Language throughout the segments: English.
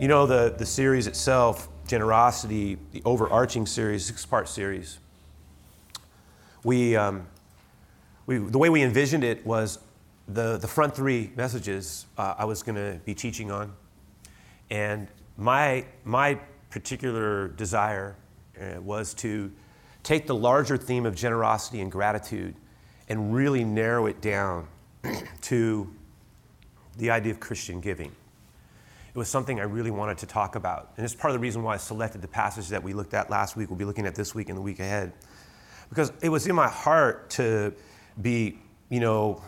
You know, the, the series itself, Generosity, the overarching series, six part series, we, um, we, the way we envisioned it was the, the front three messages uh, I was going to be teaching on. And my, my particular desire uh, was to take the larger theme of generosity and gratitude and really narrow it down to the idea of Christian giving. It was something I really wanted to talk about. And it's part of the reason why I selected the passage that we looked at last week, we'll be looking at this week and the week ahead. Because it was in my heart to be, you know,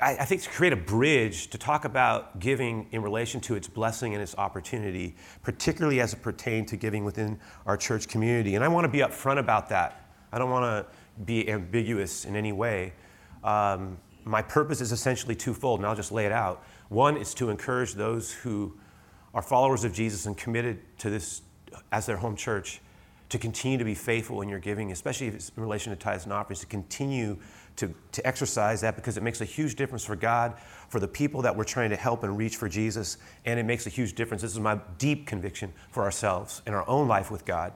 I, I think to create a bridge to talk about giving in relation to its blessing and its opportunity, particularly as it pertained to giving within our church community. And I want to be upfront about that. I don't want to be ambiguous in any way. Um, my purpose is essentially twofold, and I'll just lay it out. One is to encourage those who are followers of Jesus and committed to this as their home church to continue to be faithful in your giving, especially if it's in relation to tithes and offerings, to continue to, to exercise that because it makes a huge difference for God, for the people that we're trying to help and reach for Jesus, and it makes a huge difference. This is my deep conviction for ourselves in our own life with God.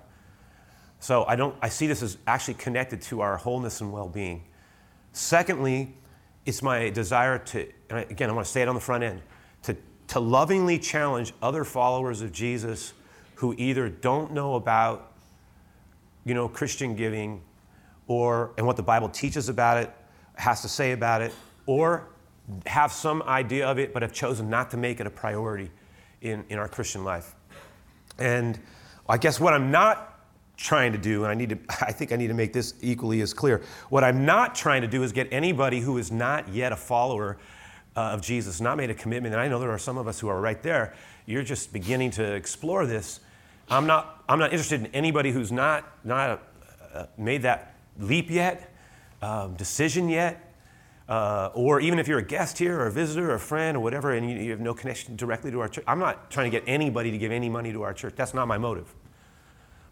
So I don't I see this as actually connected to our wholeness and well-being. Secondly, it's my desire to, again, I want to say it on the front end, to, to lovingly challenge other followers of Jesus who either don't know about, you know, Christian giving or, and what the Bible teaches about it, has to say about it, or have some idea of it but have chosen not to make it a priority in, in our Christian life. And I guess what I'm not trying to do, and I need to, I think I need to make this equally as clear. What I'm not trying to do is get anybody who is not yet a follower uh, of Jesus, not made a commitment, and I know there are some of us who are right there. You're just beginning to explore this. I'm not, I'm not interested in anybody who's not, not uh, made that leap yet, um, decision yet. Uh, or even if you're a guest here or a visitor or a friend or whatever and you, you have no connection directly to our church, I'm not trying to get anybody to give any money to our church. That's not my motive.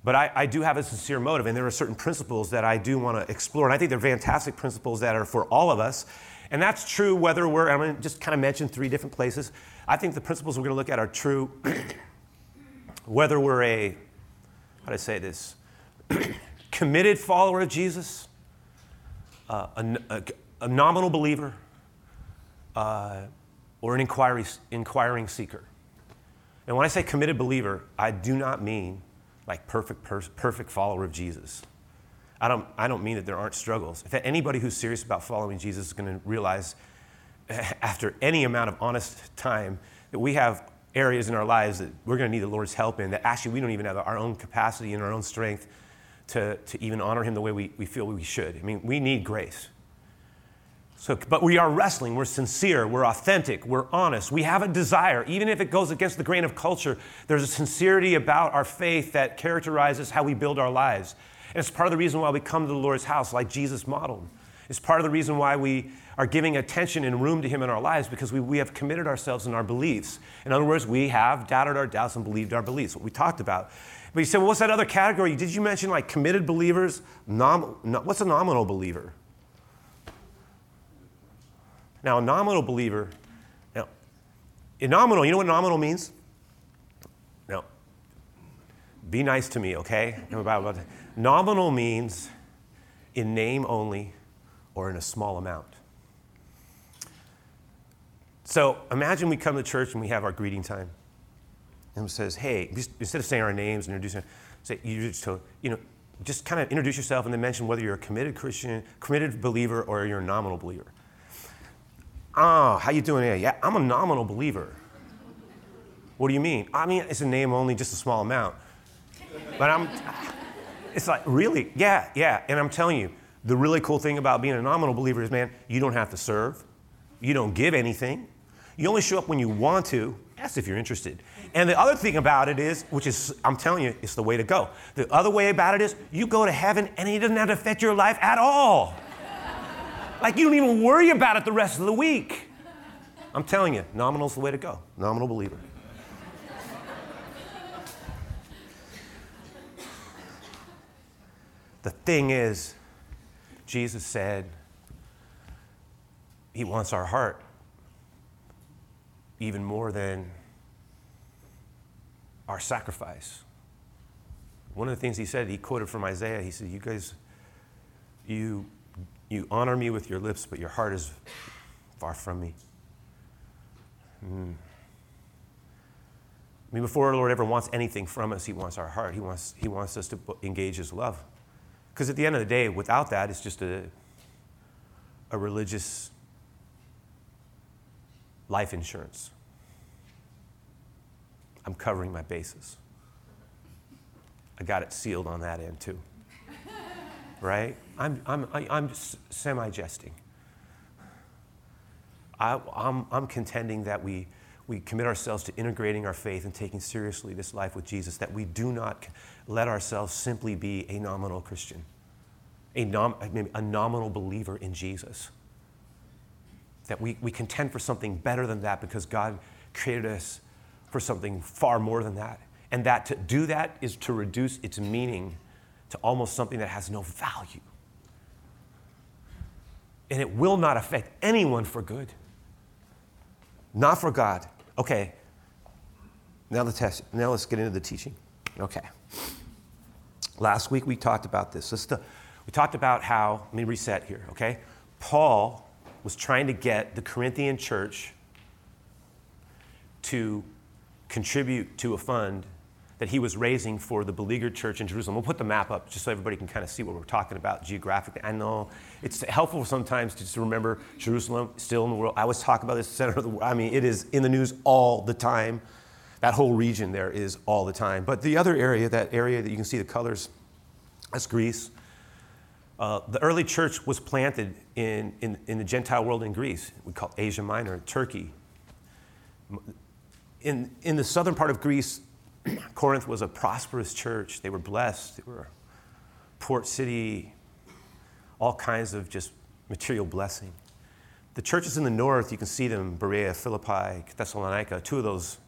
But I, I, do have a sincere motive, and there are certain principles that I do want to explore. And I think they're fantastic principles that are for all of us. And that's true whether we're, I'm going to just kind of mention three different places. I think the principles we're going to look at are true whether we're a, how do I say this, committed follower of Jesus, uh, a, a, a, nominal believer, uh, or an inquiry, inquiring seeker. And when I say committed believer, I do not mean like perfect, per- perfect follower of Jesus. I don't, I don't mean that there aren't struggles. If anybody who's serious about following Jesus is going to realize after any amount of honest time that we have areas in our lives that we're going to need the Lord's help in, that actually we don't even have our own capacity and our own strength to, to even honor Him the way we, we feel we should. I mean, we need grace. So, but we are wrestling, we're sincere, we're authentic, we're honest. We have a desire, even if it goes against the grain of culture, there's a sincerity about our faith that characterizes how we build our lives. And it's part of the reason why we come to the Lord's house like Jesus modeled. It's part of the reason why we are giving attention and room to Him in our lives because we, we have committed ourselves in our beliefs. In other words, we have doubted our doubts and believed our beliefs, what we talked about. But you said, well, what's that other category? Did you mention like committed believers? Nom- no, what's a nominal believer? Now, a nominal believer, now, a nominal, you know what nominal means? Be nice to me, okay? Nominal means in name only or in a small amount. So imagine we come to church and we have our greeting time. And it says, hey, instead of saying our names and introducing, say, you just, you know, just kind of introduce yourself and then mention whether you're a committed Christian, committed believer, or you're a nominal believer. Oh, how you doing? Yeah, I'm a nominal believer. What do you mean? I mean, it's a name only, just a small amount. But I'm, it's like, really? Yeah, yeah. And I'm telling you, the really cool thing about being a nominal believer is, man, you don't have to serve. You don't give anything. You only show up when you want to. That's if you're interested. And the other thing about it is, which is, I'm telling you, it's the way to go. The other way about it is, you go to heaven and it doesn't have to affect your life at all. Like you don't even worry about it the rest of the week. I'm telling you, nominal's the way to go. Nominal believer. The thing is, Jesus said he wants our heart. even more than our sacrifice. One of the things he said, he quoted from Isaiah, he said, You guys, you, you honor me with your lips, but your heart is far from me. Mm. I mean, before our Lord ever wants anything from us, He wants our heart. He wants, he wants us to engage His love. Because at the end of the day, without that, it's just a, a religious life insurance. I'm covering my bases. I got it sealed on that end too. right? I'm, I'm, I'm semi jesting. I'm, I'm contending that we, we commit ourselves to integrating our faith and taking seriously this life with Jesus, that we do not let ourselves simply be a nominal Christian, a, nom, a nominal believer in Jesus. That we, we contend for something better than that because God created us for something far more than that. And that to do that is to reduce its meaning to almost something that has no value. And it will not affect anyone for good. Not for God. Okay. Now let's, test, now let's get into the teaching. Okay. Last week we talked about this. Let's, we talked about how, let me reset here, okay? Paul was trying to get the Corinthian church to contribute to a fund that he was raising for the beleaguered church in Jerusalem. We'll put the map up just so everybody can kind of see what we're talking about geographically. I know it's helpful sometimes to just remember Jerusalem still in the world. I always talk about this center of the world. I mean, it is in the news all the time. That whole region there is all the time. But the other area, that area that you can see the colors, that's Greece. Uh, the early church was planted in, in, in, the Gentile world in Greece. We call Asia Minor, Turkey. In, in the southern part of Greece, Corinth was a prosperous church. They were blessed. They were a port city, all kinds of just material blessing. The churches in the north, you can see them Berea, Philippi, Thessalonica. Two of those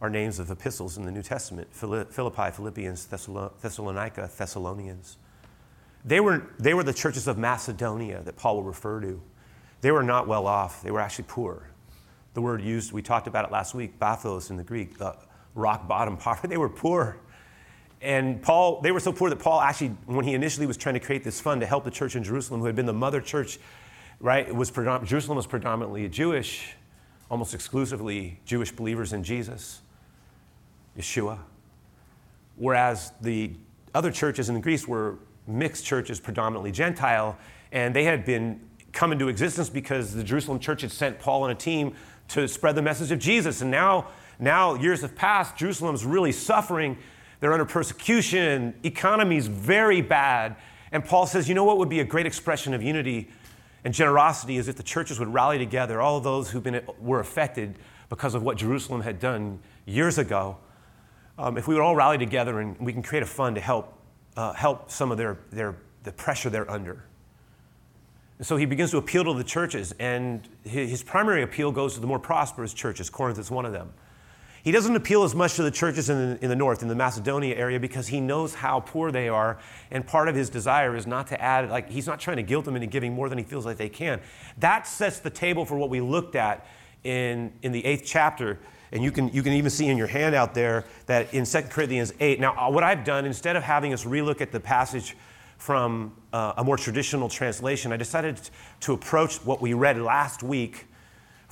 are names of epistles in the New Testament Philippi, Philippians, Thessalonica, Thessalonians. They were, they were the churches of Macedonia that Paul will refer to. They were not well off, they were actually poor. The word used, we talked about it last week, bathos in the Greek, uh, rock bottom poverty. They were poor. And Paul, they were so poor that Paul actually, when he initially was trying to create this fund to help the church in Jerusalem, who had been the mother church, right? It was Jerusalem was predominantly Jewish, almost exclusively Jewish believers in Jesus, Yeshua. Whereas the other churches in Greece were mixed churches, predominantly Gentile, and they had been come into existence because the Jerusalem church had sent Paul and a team to spread the message of Jesus. And now, now years have passed, Jerusalem's really suffering. They're under persecution, economy's very bad. And Paul says, you know what would be a great expression of unity and generosity is if the churches would rally together, all those who were affected because of what Jerusalem had done years ago. Um, if we would all rally together and we can create a fund to help uh, help some of their, their, the pressure they're under. And so he begins to appeal to the churches, and his primary appeal goes to the more prosperous churches. Corinth is one of them. He doesn't appeal as much to the churches in the, in the north, in the Macedonia area, because he knows how poor they are. And part of his desire is not to add, like, he's not trying to guilt them into giving more than he feels like they can. That sets the table for what we looked at in, in the eighth chapter and you can, you can even see in your handout there that in 2 Corinthians 8, now uh, what I've done, instead of having us relook at the passage from uh, a more traditional translation, I decided to approach what we read last week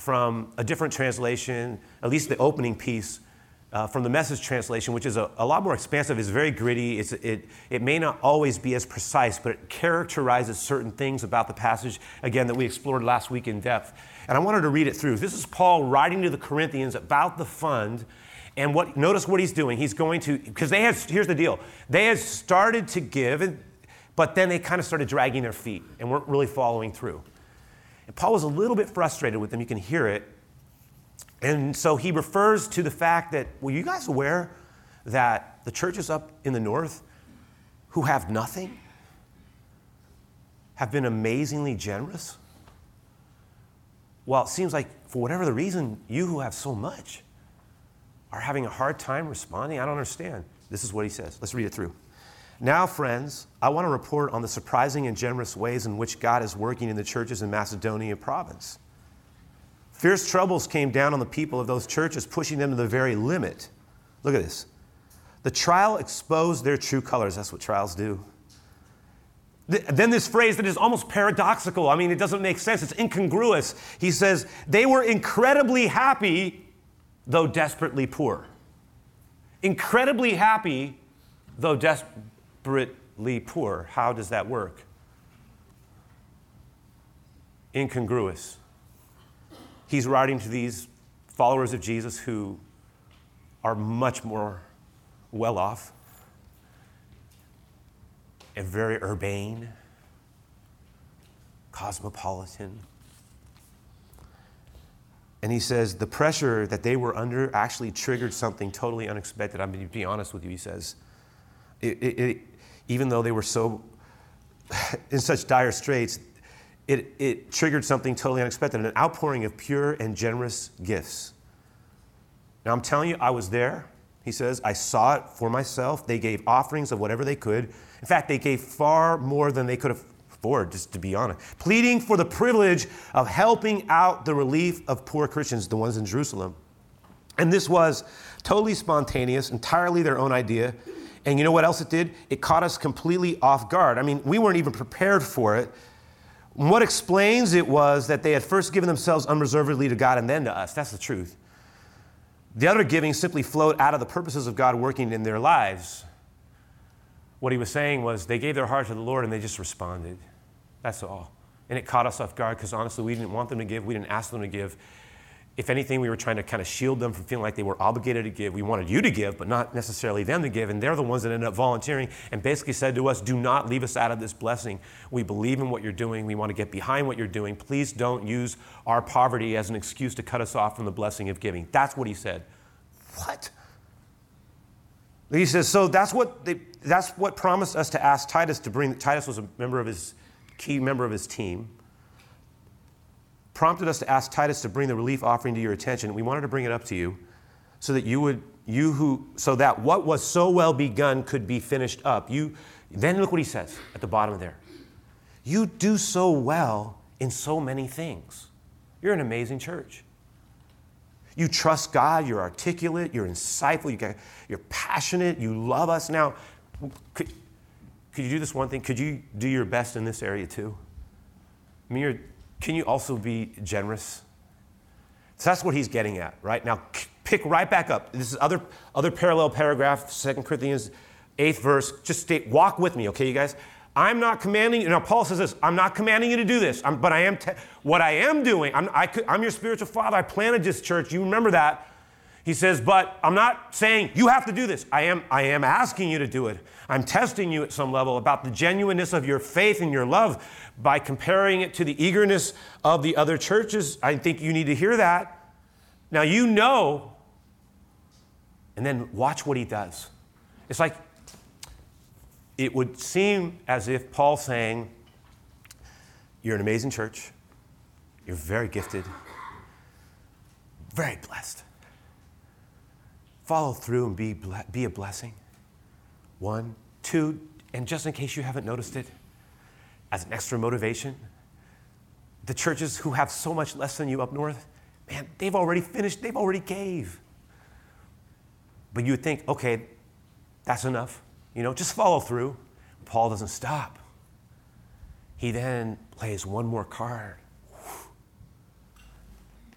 from a different translation, at least the opening piece, uh, from the message translation, which is a, a, lot more expansive, it's very gritty. It's, it, it may not always be as precise, but it characterizes certain things about the passage, again, that we explored last week in depth. And I wanted to read it through. This is Paul writing to the Corinthians about the fund. And what, notice what he's doing. He's going to, because they had, here's the deal. They had started to give, but then they kind of started dragging their feet and weren't really following through. And Paul was a little bit frustrated with them. You can hear it. And so he refers to the fact that, were you guys aware that the churches up in the north who have nothing have been amazingly generous? Well, it seems like for whatever the reason, you who have so much are having a hard time responding. I don't understand. This is what he says. Let's read it through. Now, friends, I want to report on the surprising and generous ways in which God is working in the churches in Macedonia province. Fierce troubles came down on the people of those churches, pushing them to the very limit. Look at this. The trial exposed their true colors. That's what trials do. Then this phrase that is almost paradoxical. I mean, it doesn't make sense. It's incongruous. He says, they were incredibly happy, though desperately poor. Incredibly happy, though desperately poor. How does that work? Incongruous. He's writing to these followers of Jesus who are much more well off and very urbane, cosmopolitan. And he says the pressure that they were under actually triggered something totally unexpected. I'm going to be honest with you, he says. It, it, even though they were so in such dire straits, it, it triggered something totally unexpected an outpouring of pure and generous gifts. Now, I'm telling you, I was there. He says, I saw it for myself. They gave offerings of whatever they could. In fact, they gave far more than they could afford, just to be honest, pleading for the privilege of helping out the relief of poor Christians, the ones in Jerusalem. And this was totally spontaneous, entirely their own idea. And you know what else it did? It caught us completely off guard. I mean, we weren't even prepared for it. What explains it was that they had first given themselves unreservedly to God and then to us. That's the truth. The other giving simply flowed out of the purposes of God working in their lives what he was saying was they gave their heart to the Lord and they just responded. That's all. And it caught us off guard because honestly, we didn't want them to give. We didn't ask them to give. If anything, we were trying to kind of shield them from feeling like they were obligated to give. We wanted you to give, but not necessarily them to give. And they're the ones that ended up volunteering and basically said to us, Do not leave us out of this blessing. We believe in what you're doing. We want to get behind what you're doing. Please don't use our poverty as an excuse to cut us off from the blessing of giving. That's what he said. What? He says, so that's what, they, that's what promised us to ask Titus to bring. Titus was a member of his, key member of his team. Prompted us to ask Titus to bring the relief offering to your attention. We wanted to bring it up to you so that you would, you who, so that what was so well begun could be finished up. You, then look what he says at the bottom of there. You do so well in so many things. You're an amazing church. You trust God, you're articulate, you're insightful, you get, you're passionate, you love us. Now, could, could you do this one thing? Could you do your best in this area too? I mean, can you also be generous? So that's what he's getting at, right? Now, pick right back up. This is other, other parallel paragraph, Second Corinthians 8th verse. Just stay, walk with me, okay, you guys? I'm not commanding you. Now, Paul says this I'm not commanding you to do this, I'm, but I am, te- what I am doing, I'm, I I'm your spiritual father. I planted this church. You remember that. He says, but I'm not saying you have to do this. I am, I am asking you to do it. I'm testing you at some level about the genuineness of your faith and your love by comparing it to the eagerness of the other churches. I think you need to hear that. Now, you know, and then watch what he does. It's like it would seem as if Paul's saying, You're an amazing church, you're very gifted, very blessed. Follow through and be, be a blessing. One, two, and just in case you haven't noticed it, as an extra motivation, the churches who have so much less than you up north, man, they've already finished, they've already gave. But you would think, okay, that's enough. You know, just follow through. Paul doesn't stop. He then plays one more card.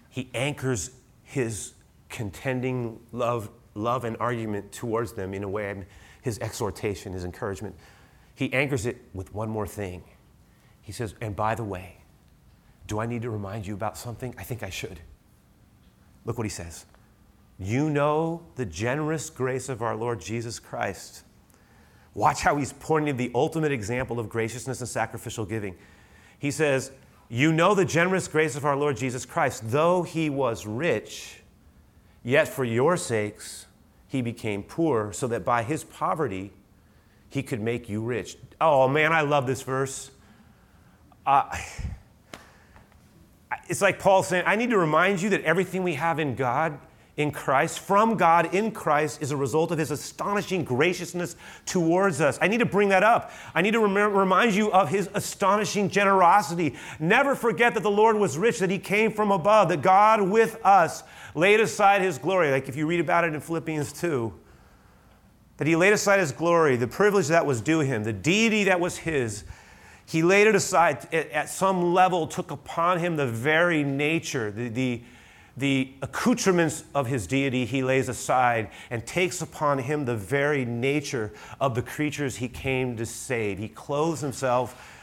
He anchors his contending love, love and argument towards them in a way, and his exhortation, his encouragement. He anchors it with one more thing. He says, and by the way, do I need to remind you about something? I think I should. Look what he says. You know the generous grace of our Lord Jesus Christ Watch how he's pointing the ultimate example of graciousness and sacrificial giving. He says, You know the generous grace of our Lord Jesus Christ. Though he was rich, yet for your sakes he became poor, so that by his poverty he could make you rich. Oh man, I love this verse. Uh, it's like Paul saying, I need to remind you that everything we have in God in Christ, from God in Christ, is a result of his astonishing graciousness towards us. I need to bring that up. I need to rem- remind you of his astonishing generosity. Never forget that the Lord was rich, that he came from above, that God with us laid aside his glory. Like if you read about it in Philippians 2, that he laid aside his glory, the privilege that was due him, the deity that was his. He laid it aside at some level, took upon him the very nature, the, the the accoutrements of his deity he lays aside and takes upon him the very nature of the creatures he came to save. He clothes himself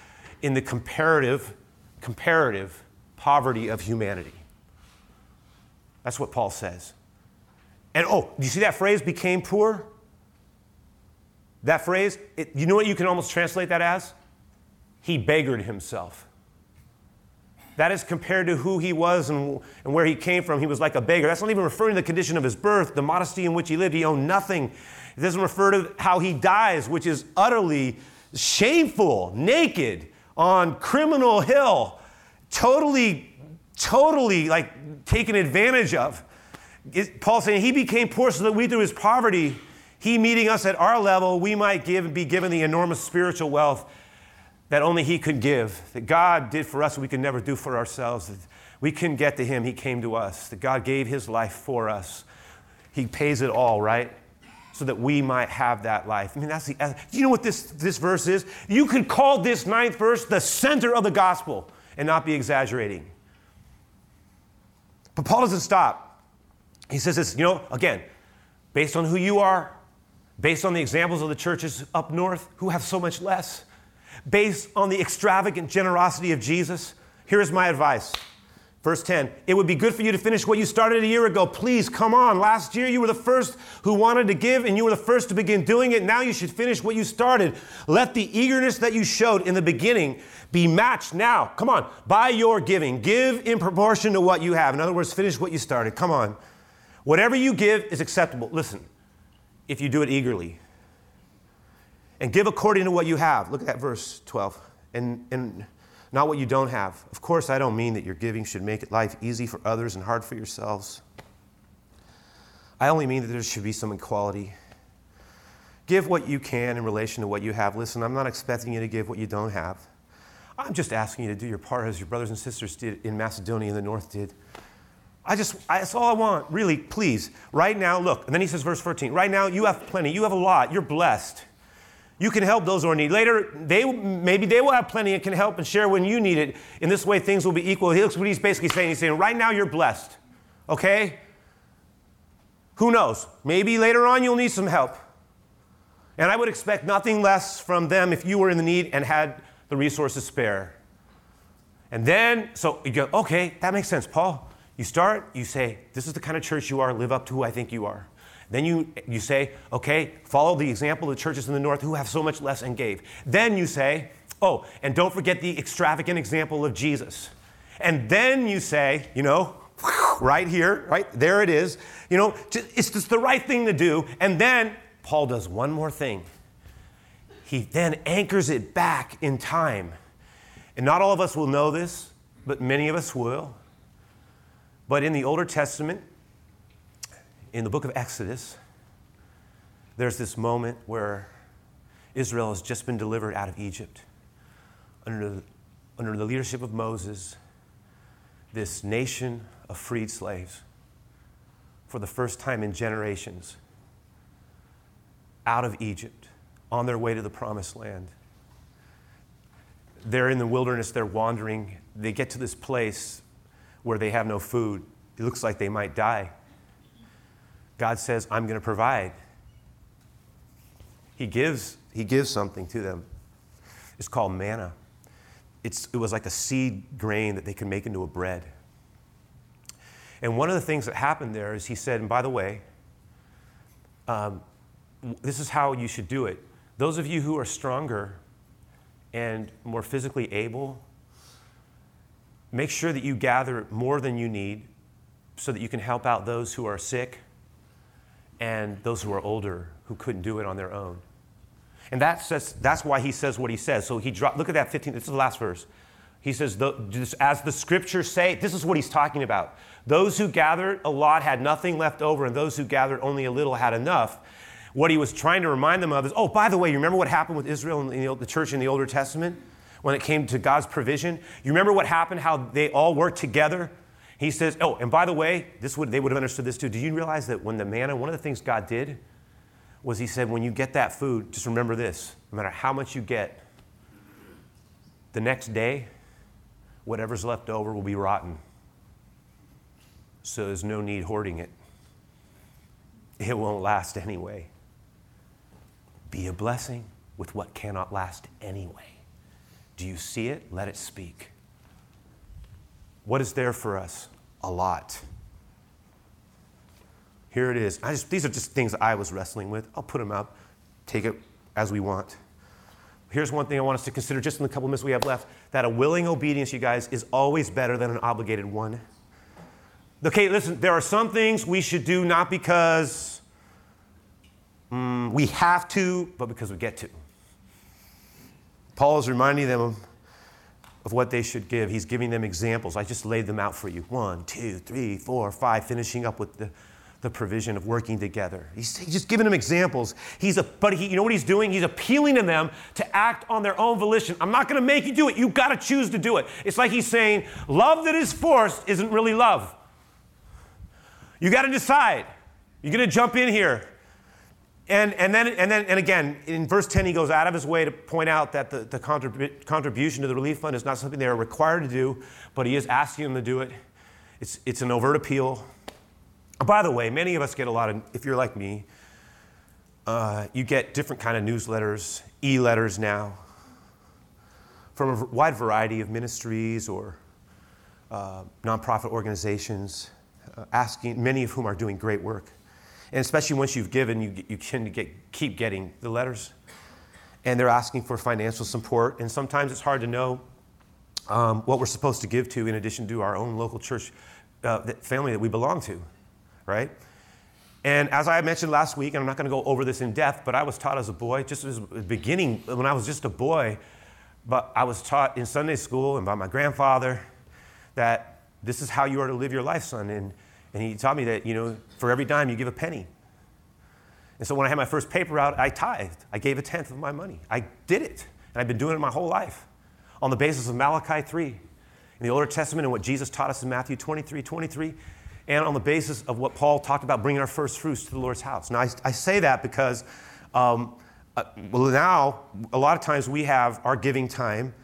in the comparative, comparative poverty of humanity. That's what Paul says. And oh, do you see that phrase, became poor? That phrase, it, you know what you can almost translate that as? He beggared himself. That is compared to who he was and, and where he came from. He was like a beggar. That's not even referring to the condition of his birth, the modesty in which he lived. He owned nothing. It doesn't refer to how he dies, which is utterly shameful, naked, on criminal hill, totally, totally like taken advantage of. Paul saying he became poor so that we, through his poverty, he meeting us at our level, we might give and be given the enormous spiritual wealth that only He could give, that God did for us we could never do for ourselves. We couldn't get to Him, He came to us, that God gave His life for us. He pays it all, right? So that we might have that life. I mean, that's the. Do you know what this, this verse is? You could call this ninth verse the center of the gospel and not be exaggerating. But Paul doesn't stop. He says this, you know, again, based on who you are, based on the examples of the churches up north who have so much less based on the extravagant generosity of Jesus, here's my advice. Verse 10 It would be good for you to finish what you started a year ago. Please, come on. Last year you were the first who wanted to give, and you were the first to begin doing it. Now you should finish what you started. Let the eagerness that you showed in the beginning be matched now. Come on, by your giving. Give in proportion to what you have. In other words, finish what you started. Come on. Whatever you give is acceptable. Listen, if you do it eagerly and give according to what you have. Look at that verse 12. And, and not what you don't have. Of course, I don't mean that your giving should make life easy for others and hard for yourselves. I only mean that there should be some equality. Give what you can in relation to what you have. Listen, I'm not expecting you to give what you don't have. I'm just asking you to do your part as your brothers and sisters did in Macedonia and the north did. I just, I, that's all I want, really, please. Right now, look. And then he says, verse 14, right now you have plenty, you have a lot, you're blessed. You can help those who are in need. Later, they, maybe they will have plenty and can help and share when you need it. In this way, things will be equal. He looks what he's basically saying. He's saying, right now you're blessed. Okay? Who knows? Maybe later on you'll need some help. And I would expect nothing less from them if you were in the need and had the resources spare. And then, so you go, okay, that makes sense, Paul. You start, you say, this is the kind of church you are, live up to who I think you are. Then you, you say, okay, follow the example of the churches in the north who have so much less and gave. Then you say, oh, and don't forget the extravagant example of Jesus. And then you say, you know, right here, right there it is. You know, it's just the right thing to do. And then Paul does one more thing. He then anchors it back in time. And not all of us will know this, but many of us will. But in the Older Testament, in the book of Exodus, there's this moment where Israel has just been delivered out of Egypt. Under the, under the leadership of Moses, this nation of freed slaves, for the first time in generations, out of Egypt, on their way to the promised land. They're in the wilderness, they're wandering. They get to this place where they have no food. It looks like they might die. God says, I'm going to provide. He gives, he gives something to them. It's called manna. It's, it was like a seed grain that they could make into a bread. And one of the things that happened there is he said, and by the way, um, this is how you should do it. Those of you who are stronger and more physically able, make sure that you gather more than you need so that you can help out those who are sick and those who are older who couldn't do it on their own. And that says, that's why he says what he says. So he dropped, look at that 15, this is the last verse. He says, as the scriptures say, this is what he's talking about. Those who gathered a lot had nothing left over, and those who gathered only a little had enough. What he was trying to remind them of is, oh, by the way, you remember what happened with Israel and the, the church in the Older Testament when it came to God's provision? You remember what happened, how they all worked together? He says, oh, and by the way, this would, they would have understood this too. Do you realize that when the manna, one of the things God did was he said, when you get that food, just remember this no matter how much you get, the next day, whatever's left over will be rotten. So there's no need hoarding it. It won't last anyway. Be a blessing with what cannot last anyway. Do you see it? Let it speak. What is there for us? A lot. Here it is. Just, these are just things I was wrestling with. I'll put them up, take it as we want. Here's one thing I want us to consider just in the couple minutes we have left that a willing obedience, you guys, is always better than an obligated one. Okay, listen, there are some things we should do not because mm, we have to, but because we get to. Paul is reminding them of what they should give. He's giving them examples. I just laid them out for you. One, two, three, four, five, finishing up with the, the provision of working together. He's, he's just giving them examples. He's a, but he, you know what he's doing? He's appealing to them to act on their own volition. I'm not going to make you do it. You've got to choose to do it. It's like he's saying, love that is forced isn't really love. You got to decide. You're going to jump in here. And, and, then, and then, and again, in verse 10, he goes out of his way to point out that the, the contrib- contribution to the relief fund is not something they are required to do, but he is asking them to do it. It's, it's an overt appeal. By the way, many of us get a lot of, if you're like me, uh, you get different kind of newsletters, e-letters now, from a wide variety of ministries or uh, nonprofit organizations, uh, asking, many of whom are doing great work. And especially once you've given, you, you tend to get, keep getting the letters. And they're asking for financial support. And sometimes it's hard to know um, what we're supposed to give to in addition to our own local church uh, family that we belong to, right? And as I mentioned last week, and I'm not going to go over this in depth, but I was taught as a boy, just as beginning, when I was just a boy, but I was taught in Sunday school and by my grandfather that this is how you are to live your life, son. And and he taught me that, you know, for every dime you give a penny. And so when I had my first paper out, I tithed. I gave a tenth of my money. I did it. And I've been doing it my whole life on the basis of Malachi 3 in the Older Testament and what Jesus taught us in Matthew 23 23, and on the basis of what Paul talked about bringing our first fruits to the Lord's house. Now, I, I say that because, um, uh, well, now, a lot of times we have our giving time,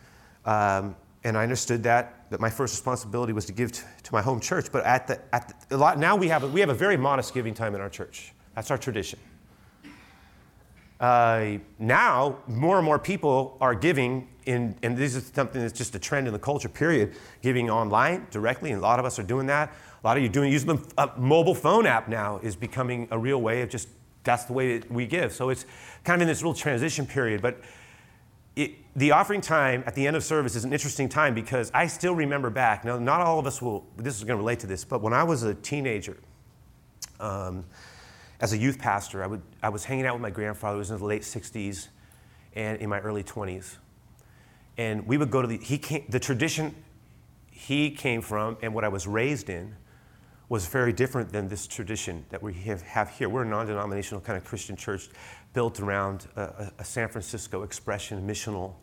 um, and I understood that that my first responsibility was to give to, to my home church. But at the, at the, a lot, now we have, a, we have a very modest giving time in our church. That's our tradition. Uh, now, more and more people are giving, in, and this is something that's just a trend in the culture, period, giving online directly, and a lot of us are doing that. A lot of you doing using the uh, mobile phone app now is becoming a real way of just that's the way that we give. So it's kind of in this real transition period. But it, the offering time at the end of service is an interesting time because I still remember back. Now, not all of us will, this is going to relate to this, but when I was a teenager, um, as a youth pastor, I, would, I was hanging out with my grandfather, who was in the late 60s and in my early 20s. And we would go to the, he came, the tradition he came from and what I was raised in was very different than this tradition that we have, have here. We're a non denominational kind of Christian church built around a, a, San Francisco expression, missional.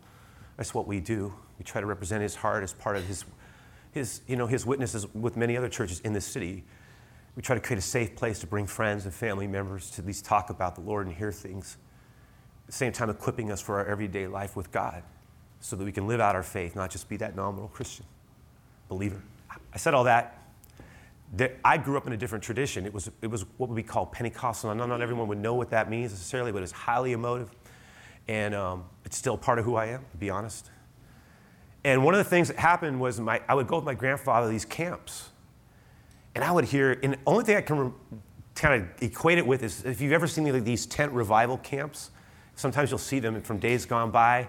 That's what we do. We try to represent his heart as part of his, his, you know, his witnesses with many other churches in this city. We try to create a safe place to bring friends and family members to at least talk about the Lord and hear things. At the same time, equipping us for our everyday life with God so that we can live out our faith, not just be that nominal Christian believer. I said all that I grew up in a different tradition. It was, it was what we call Pentecostal. Not, not everyone would know what that means necessarily, but it's highly emotive. And um, it's still part of who I am, to be honest. And one of the things that happened was my, I would go with my grandfather to these camps. And I would hear, and the only thing I can re- kind of equate it with is if you've ever seen these tent revival camps, sometimes you'll see them from days gone by,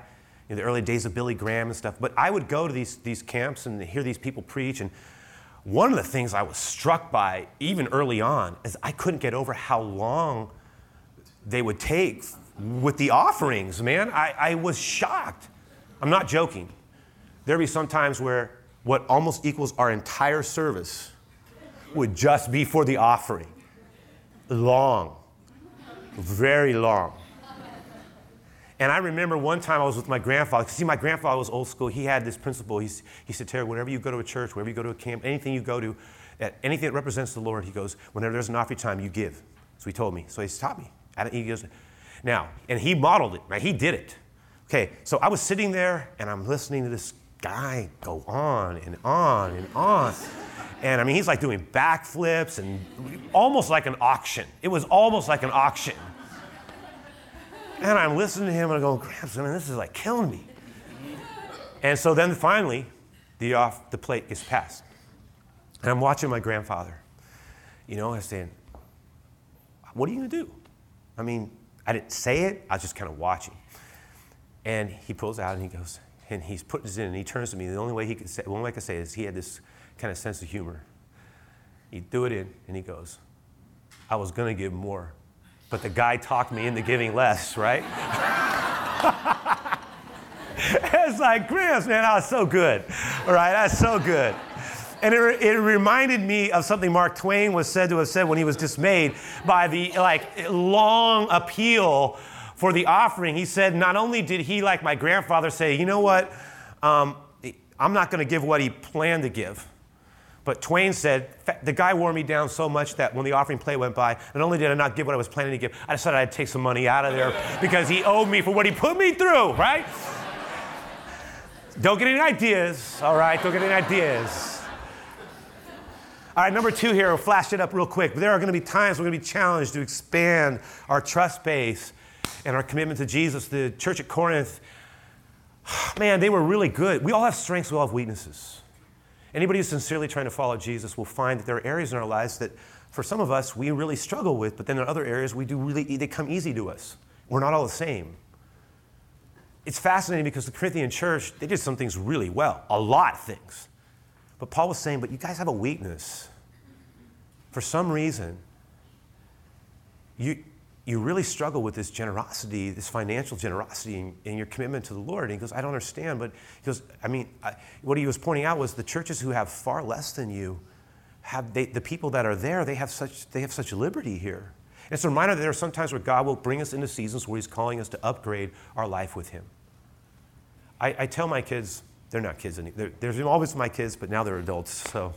in the early days of Billy Graham and stuff. But I would go to these, these camps and hear these people preach. And one of the things I was struck by, even early on, is I couldn't get over how long they would take with the offerings, man. I, I was shocked. I'm not joking. There'd be some times where what almost equals our entire service would just be for the offering. Long, very long. And I remember one time I was with my grandfather. See, my grandfather was old school. He had this principle. He's, he said, Terry, whenever you go to a church, wherever you go to a camp, anything you go to, anything that represents the Lord, he goes, whenever there's an offering time, you give. So he told me. So he taught me. He goes, now, and he modeled it, right? He did it. Okay, so I was sitting there and I'm listening to this guy go on and on and on. And I mean, he's like doing backflips and almost like an auction. It was almost like an auction. And I'm listening to him and I go, Gramps, I mean, this is like killing me. And so then finally, the off the plate gets passed. And I'm watching my grandfather. You know, I'm saying, what are you gonna do? I mean, I didn't say it, I was just kind of watching. And he pulls out and he goes, and he's putting this in and he turns to me. The only way he could say, the only way I could say is he had this kind of sense of humor. He threw it in and he goes, I was gonna give more, but the guy talked me into giving less, right? it's like, Gramps, man, that was so good. All right, that's so good. And it, it reminded me of something Mark Twain was said to have said when he was dismayed by the like long appeal for the offering. He said, not only did he, like my grandfather, say, you know what, um, I'm not going to give what he planned to give. But Twain said, the guy wore me down so much that when the offering plate went by, not only did I not give what I was planning to give, I decided I'd take some money out of there because he owed me for what he put me through, right? Don't get any ideas, all right? Don't get any ideas. All right, number two here, we'll flash it up real quick. There are going to be times we're going to be challenged to expand our trust base and our commitment to Jesus. The church at Corinth, man, they were really good. We all have strengths, we all have weaknesses. Anybody who's sincerely trying to follow Jesus will find that there are areas in our lives that, for some of us, we really struggle with, but then there are other areas, we do really, they come easy to us. We're not all the same. It's fascinating because the Corinthian church, they did some things really well, a lot of things. But Paul was saying, but you guys have a weakness. For some reason, you, you really struggle with this generosity, this financial generosity in, your commitment to the Lord. And he goes, I don't understand. But he goes, I mean, I, what he was pointing out was the churches who have far less than you, have they, the people that are there, they have such, they have such liberty here. And it's a reminder that there are sometimes where God will bring us into seasons where he's calling us to upgrade our life with him. I, I tell my kids, they're not kids anymore. They're, always my kids, but now they're adults. So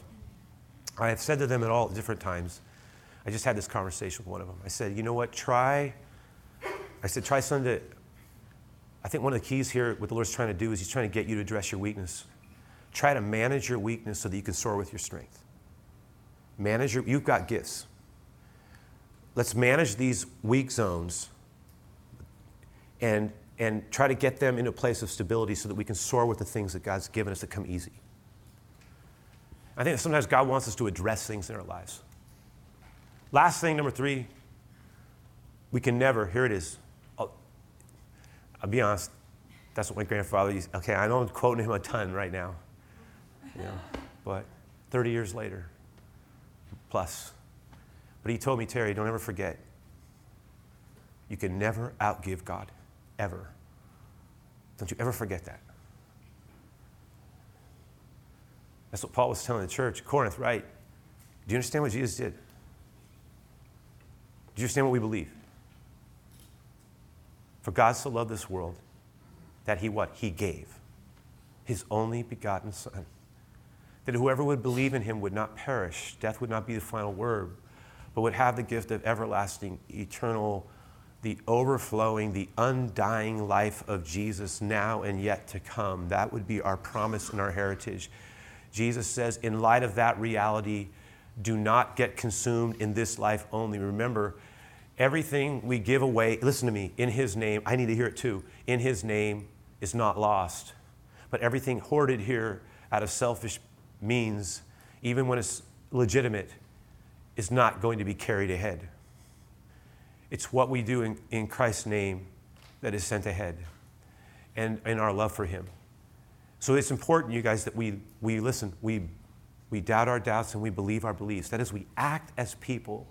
I have said to them at all different times, I just had this conversation with one of them. I said, you know what, try, I said, try something to, I think one of the keys here, what the Lord's trying to do is He's trying to get you to address your weakness. Try to manage your weakness so that you can soar with your strength. Manage your, you've got gifts. Let's manage these weak zones and, and try to get them into a place of stability so that we can soar with the things that God's given us that come easy. I think sometimes God wants us to address things in our lives. Last thing, number three, we can never, here it is. I'll, I'll be honest, that's what my grandfather used. Okay, I know I'm quoting him a ton right now, you know, but 30 years later, plus. But he told me, Terry, don't ever forget, you can never outgive God, ever. Don't you ever forget that. That's what Paul was telling the church, Corinth, right? Do you understand what Jesus did? Do you understand what we believe? For God so loved this world that he what? He gave his only begotten Son. That whoever would believe in him would not perish, death would not be the final word, but would have the gift of everlasting, eternal, the overflowing, the undying life of Jesus now and yet to come. That would be our promise and our heritage. Jesus says, in light of that reality, do not get consumed in this life only. Remember, everything we give away, listen to me, in His name, I need to hear it too, in His name is not lost. But everything hoarded here out of selfish means, even when it's legitimate, is not going to be carried ahead. It's what we do in, in Christ's name that is sent ahead and in our love for Him. So it's important, you guys, that we, we listen, we we doubt our doubts and we believe our beliefs. That is, we act as people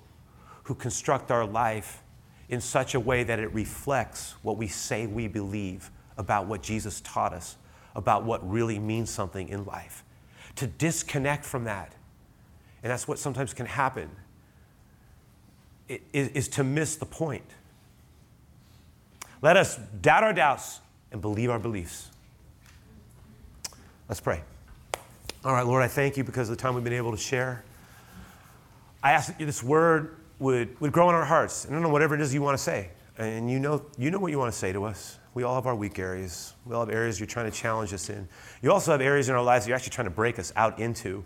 who construct our life in such a way that it reflects what we say we believe about what Jesus taught us about what really means something in life, to disconnect from that. And that's what sometimes can happen, is, is to miss the point. Let us doubt our doubts and believe our beliefs. Let's pray. All right, Lord, I thank you because of the time we've been able to share. I ask that this word would, would grow in our hearts. And I don't know, whatever it is you want to say. And you know, you know what you want to say to us. We all have our weak areas. We all have areas you're trying to challenge us in. You also have areas in our lives you're actually trying to break us out into.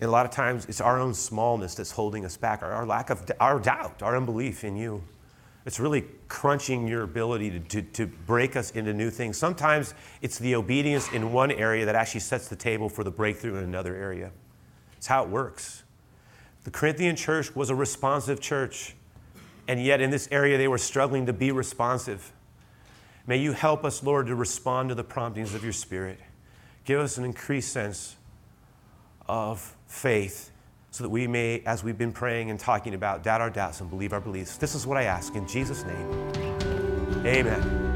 And a lot of times it's our own smallness that's holding us back, our, our lack of our doubt, our unbelief in you. It's really crunching your ability to, to, to, break us into new things. Sometimes it's the obedience in one area that actually sets the table for the breakthrough in another area. It's how it works. The Corinthian church was a responsive church, and yet in this area they were struggling to be responsive. May you help us, Lord, to respond to the promptings of your Spirit. Give us an increased sense of faith so that we may, as we've been praying and talking about, doubt our doubts and believe our beliefs. This is what I ask in Jesus' name. Amen.